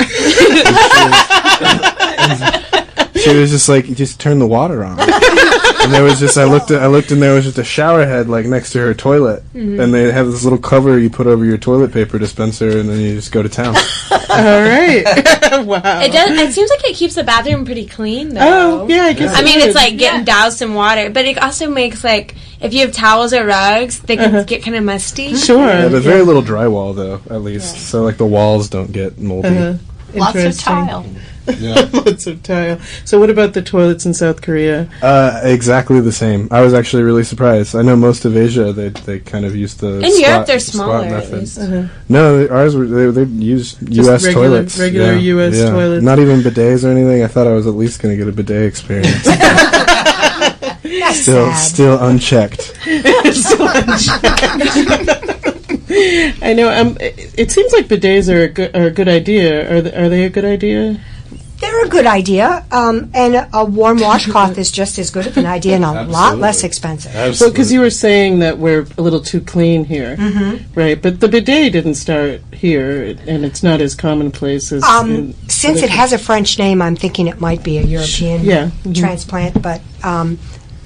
she was just like, "Just turn the water on." and there was just I looked at I looked and there was just a shower head like next to her toilet, Mhm. and they have this little cover you put over your toilet paper dispenser, and then you just go to town. All right. wow. It does. It seems like it keeps the bathroom pretty clean, though. Oh, yeah, I guess I it mean, would. it's like getting doused in water, but it also makes like if you have towels or rugs, they can get kind of musty. Sure. Yeah, there's very little drywall though, at least, so like the walls don't get moldy. Uh-huh. Lots of tile. Yeah. Lots of tile. So, what about the toilets in South Korea? Uh, exactly the same. I was actually really surprised. I know most of Asia they they kind of use the In squat, Europe, they're squat smaller, at least. Uh-huh. No, ours were they they use U.S. regular- toilets, regular yeah. US yeah. toilets. Not even bidets or anything. I thought I was at least going to get a bidet experience. That's still sad. still unchecked. I know. Um, it, it seems like bidets are a good, are a good idea. Are they, are they a good idea? They're a good idea, um, and a, a warm washcloth is just as good of an idea and a lot less expensive. Well, because you were saying that we're a little too clean here, Mhm. right? But the bidet didn't start here, and it's not as commonplace as. Um, in since it has a French name, I'm thinking it might be a European Yeah. Transplant, but um,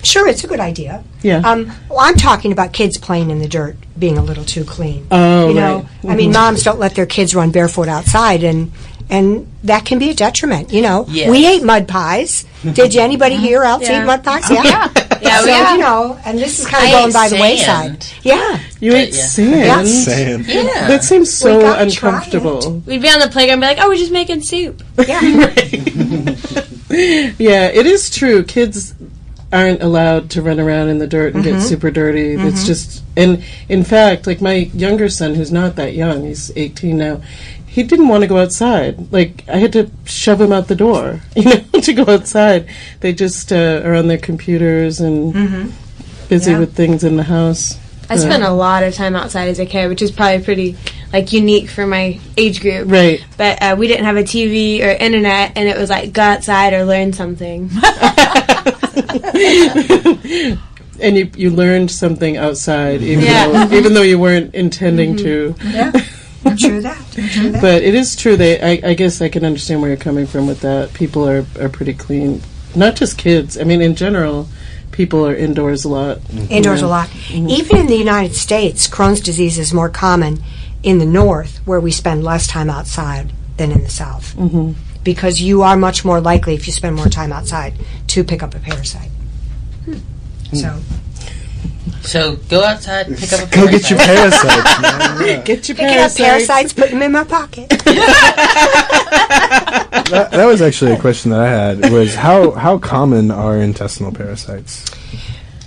sure, it's a good idea. Yeah. Um, well, I'm talking about kids playing in the dirt being a little too clean. Oh, you know, right. I mean, Mhm. moms don't let their kids run barefoot outside, and and that can be a detriment. You know, Yes. we ate mud pies. Did you anybody here else Yeah. eat mud pies? Yeah. Yeah, Yeah, so, we have. you know, and this is kind I of going ate by the wayside. Yeah. You ate yeah. sand. Sand. Yeah. That seems so We uncomfortable. We'd be on the playground, and be like, "Oh, we're just making soup." Yeah. Yeah, it is true. Kids aren't allowed to run around in the dirt and Mm-hmm. get super dirty. It's just, and in fact, like my younger son, who's not that young, he's 18 now. He didn't want to go outside. Like I had to shove him out the door, you know, to go outside. They just uh, are on their computers and busy Yeah. with things in the house. I spent a lot of time outside as a kid, which is probably pretty like unique for my age group. Right. But uh, we didn't have a TV or internet, and it was like go outside or learn something. And you you learned something outside, even Yeah. though even though you weren't intending to. Yeah. True that. Mm-hmm. True that. But it is true. They, I, I guess, I can understand where you're coming from with that. People are are pretty clean. Not just kids. I mean, in general, people are indoors a lot. Mm-hmm. indoors Yeah. a lot. Mm-hmm. Even in the United States, Crohn's disease is more common in the north, where we spend less time outside than in the south. Mhm. Because you are much more likely, if you spend more time outside, to pick up a parasite. Hmm. So, So go outside and pick up a Go get your parasite. parasites, man. Yeah. Get your picking up parasites, putting them in my pocket. that, that was actually a question that I had. Was how how common are intestinal parasites?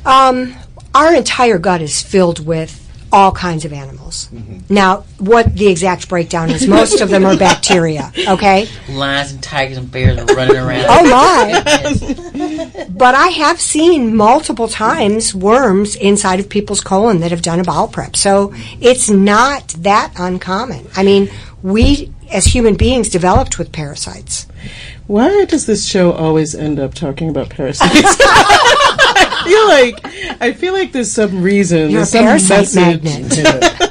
Um, our entire gut is filled with all kinds of animals. Now, what the exact breakdown is, most of them are bacteria, okay? Lions and tigers and bears are running around. Oh, my. But I have seen multiple times worms inside of people's colon that have done a bowel prep. So it's not that uncommon. I mean, we as human beings developed with parasites. Why does this show always end up talking about parasites? I feel like I feel like there's some reason. You're a there's some parasite message. magnet.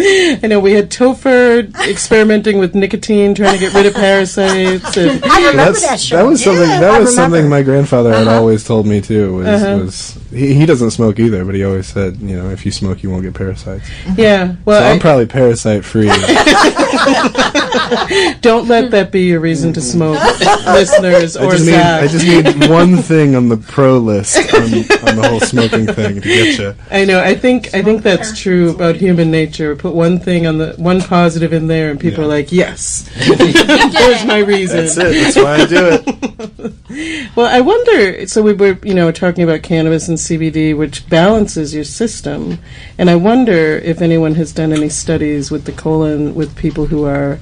I know we had Topher experimenting with nicotine, trying to get rid of parasites. And I remember That's- that show. That was something. Yeah, that I was something my grandfather had Uh-huh. always told me too. Was Uh-huh. was he, he doesn't smoke either, but he always said, you know, if you smoke, you won't get parasites. yeah, well, so I- I'm probably parasite free. don't let that be your reason to smoke, listeners I or just need Zach. I just need one thing on the pro list on, on the whole smoking thing to get you. I know. I think I think that's true about human nature. Put one thing on the one positive in there, and people Yeah. are like, "Yes, there's my reason." That's it. That's why I do it. Well, I wonder. So we were, you know, talking about cannabis and CBD, which balances your system, and I wonder if anyone has done any studies with the colon with people who are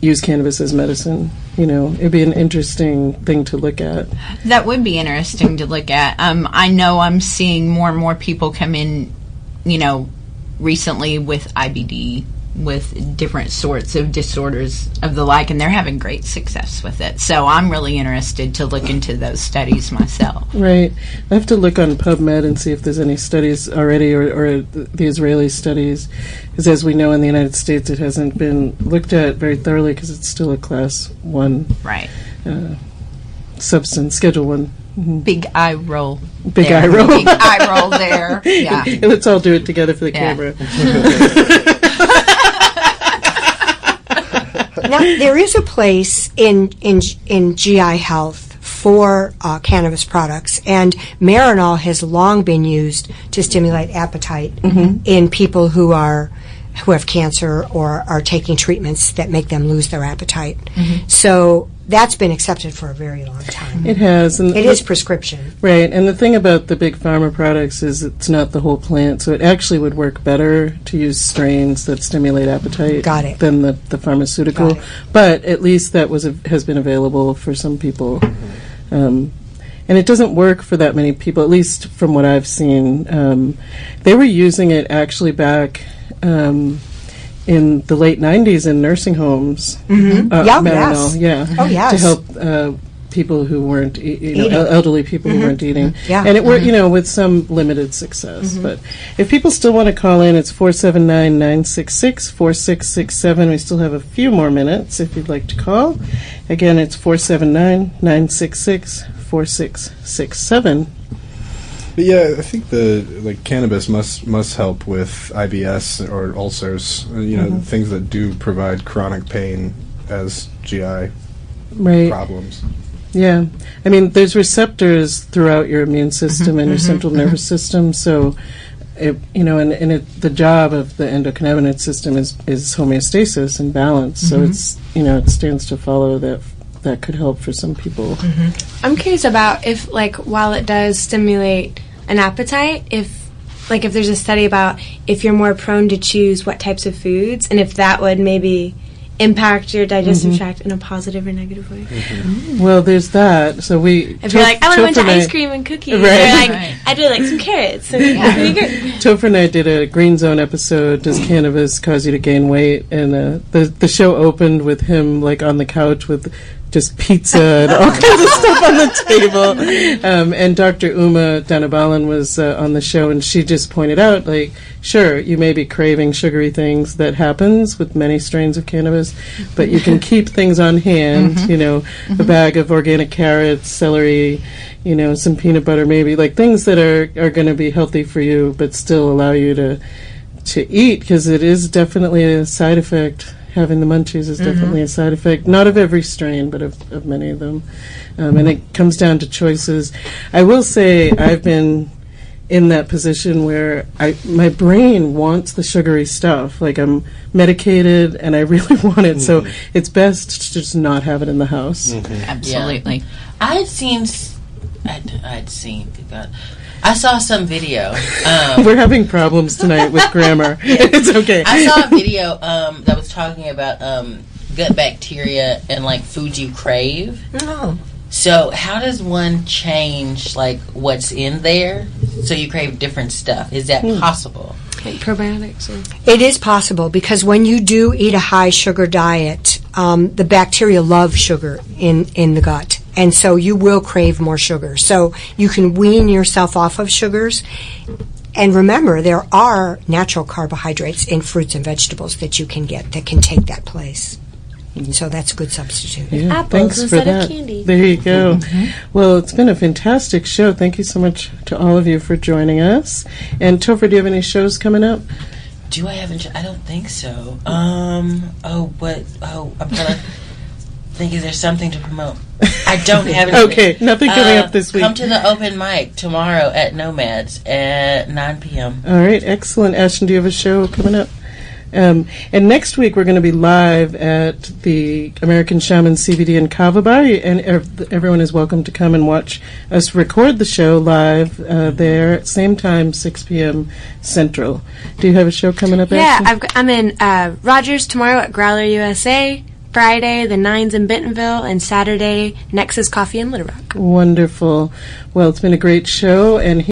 use cannabis as medicine. You know, it'd be an interesting thing to look at. That would be interesting to look at. Um, I know I'm seeing more and more people come in, you know, recently with IBD with different sorts of disorders of the like, and they're having great success with it. So I'm really interested to look into those studies myself. Right. I have to look on PubMed and see if there's any studies already or, or the, the Israeli studies. Because as we know in the United States, it hasn't been looked at very thoroughly because it's still a class one Right. Uh, substance, schedule one. Mm-hmm. Big eye roll. Big there. eye roll. Big eye roll there. Yeah. Let's all do it together for the Yeah. camera. Now, there is a place in in in GI health for uh, cannabis products, and Marinol has long been used to stimulate appetite in people who are who have cancer or are taking treatments that make them lose their appetite. So that's been accepted for a very long time. It has. And It is prescription. Right, and the thing about the big pharma products is it's not the whole plant, so it actually would work better to use strains that stimulate appetite Got it. than the, the pharmaceutical. But at least that was a, has been available for some people. Um, and it doesn't work for that many people, at least from what I've seen. Um, they were using it actually back um, in the late 90s in nursing homes. Mm-hmm. Uh, Yeah, Marinol, yes. yeah. Oh, yes. To help uh, people who weren't, e- you know, el- elderly people who weren't eating. Yeah. And it worked, you know, with some limited success. But if people still want to call in, it's 479 966 4667. We still have a few more minutes if you'd like to call. Again, it's 479 966 4667. But yeah, I think the like cannabis must must help with IBS or ulcers. uh, You know, mm-hmm. things that do provide chronic pain as GI Right. problems. Yeah. I mean, there's receptors throughout your immune mm-hmm. system and your mm-hmm. central nervous system. So, it, you know, and, and it, the job of the endocannabinoid system is, is homeostasis and balance. So it's, you know, it stands to follow that that could help for some people. I'm curious about if, like, while it does stimulate an appetite, if, like, if there's a study about if you're more prone to choose what types of foods, and if that would maybe impact your digestive tract in a positive or negative way. Well, there's that. So we. If you're like, I want to went to ice cream and cookies, Right. or like, Right. I do like some carrots. So yeah. pretty. Topher and I did a Green Zone episode. Does cannabis cause you to gain weight? And uh, the the show opened with him like on the couch with just pizza and all kinds of stuff on the table. Um, and Dr. Uma Dhanabalan was uh, on the show, and she just pointed out, like, sure, you may be craving sugary things. That happens with many strains of cannabis, but you can keep things on hand. You know, a bag of organic carrots, celery. You know, some peanut butter, maybe like things that are are going to be healthy for you, but still allow you to to eat because it is definitely a side effect. Having the munchies is mm-hmm. definitely a side effect, not of every strain, but of, of many of them. Um, and it comes down to choices. I will say I've been in that position where I my brain wants the sugary stuff. Like I'm medicated and I really want it, so mm-hmm. it's best to just not have it in the house. Mm-hmm. Absolutely. I had seen. s- I'd, I'd seen. good God. I saw some video. Um, We're having problems tonight with grammar. it's okay. I saw a video um, that was talking about um, gut bacteria and like foods you crave. Oh. So how does one change like what's in there so you crave different stuff? Is that possible? Like probiotics. Or It is possible because when you do eat a high sugar diet, um, the bacteria love sugar in, in the gut. And so you will crave more sugar. So you can wean yourself off of sugars. And remember, there are natural carbohydrates in fruits and vegetables that you can get that can take that place. So that's a good substitute. Yeah, Apples thanks for instead of that. candy. There you go. Well, it's been a fantastic show. Thank you so much to all of you for joining us. And Topher, do you have any shows coming up? Do I have? Int- I don't think so. Um. Oh, but oh, I'm trying to think. Is there something to promote? I don't have anything. Okay, nothing coming Uh, up this week. Come to the open mic tomorrow at Nomads at 9 p.m. All right, excellent. Ashtyn, do you have a show coming up? Um, and next week we're going to be live at the American Shaman CBD in Kava Bar, and ev- everyone is welcome to come and watch us record the show live uh, there at same time, 6 p.m. Central. Do you have a show coming up? Yeah, I've got, I'm in uh, Rogers tomorrow at Growler USA. Friday, the Nines in Bentonville, and Saturday, Nexus Coffee in Little Rock. Wonderful. Well, it's been a great show, and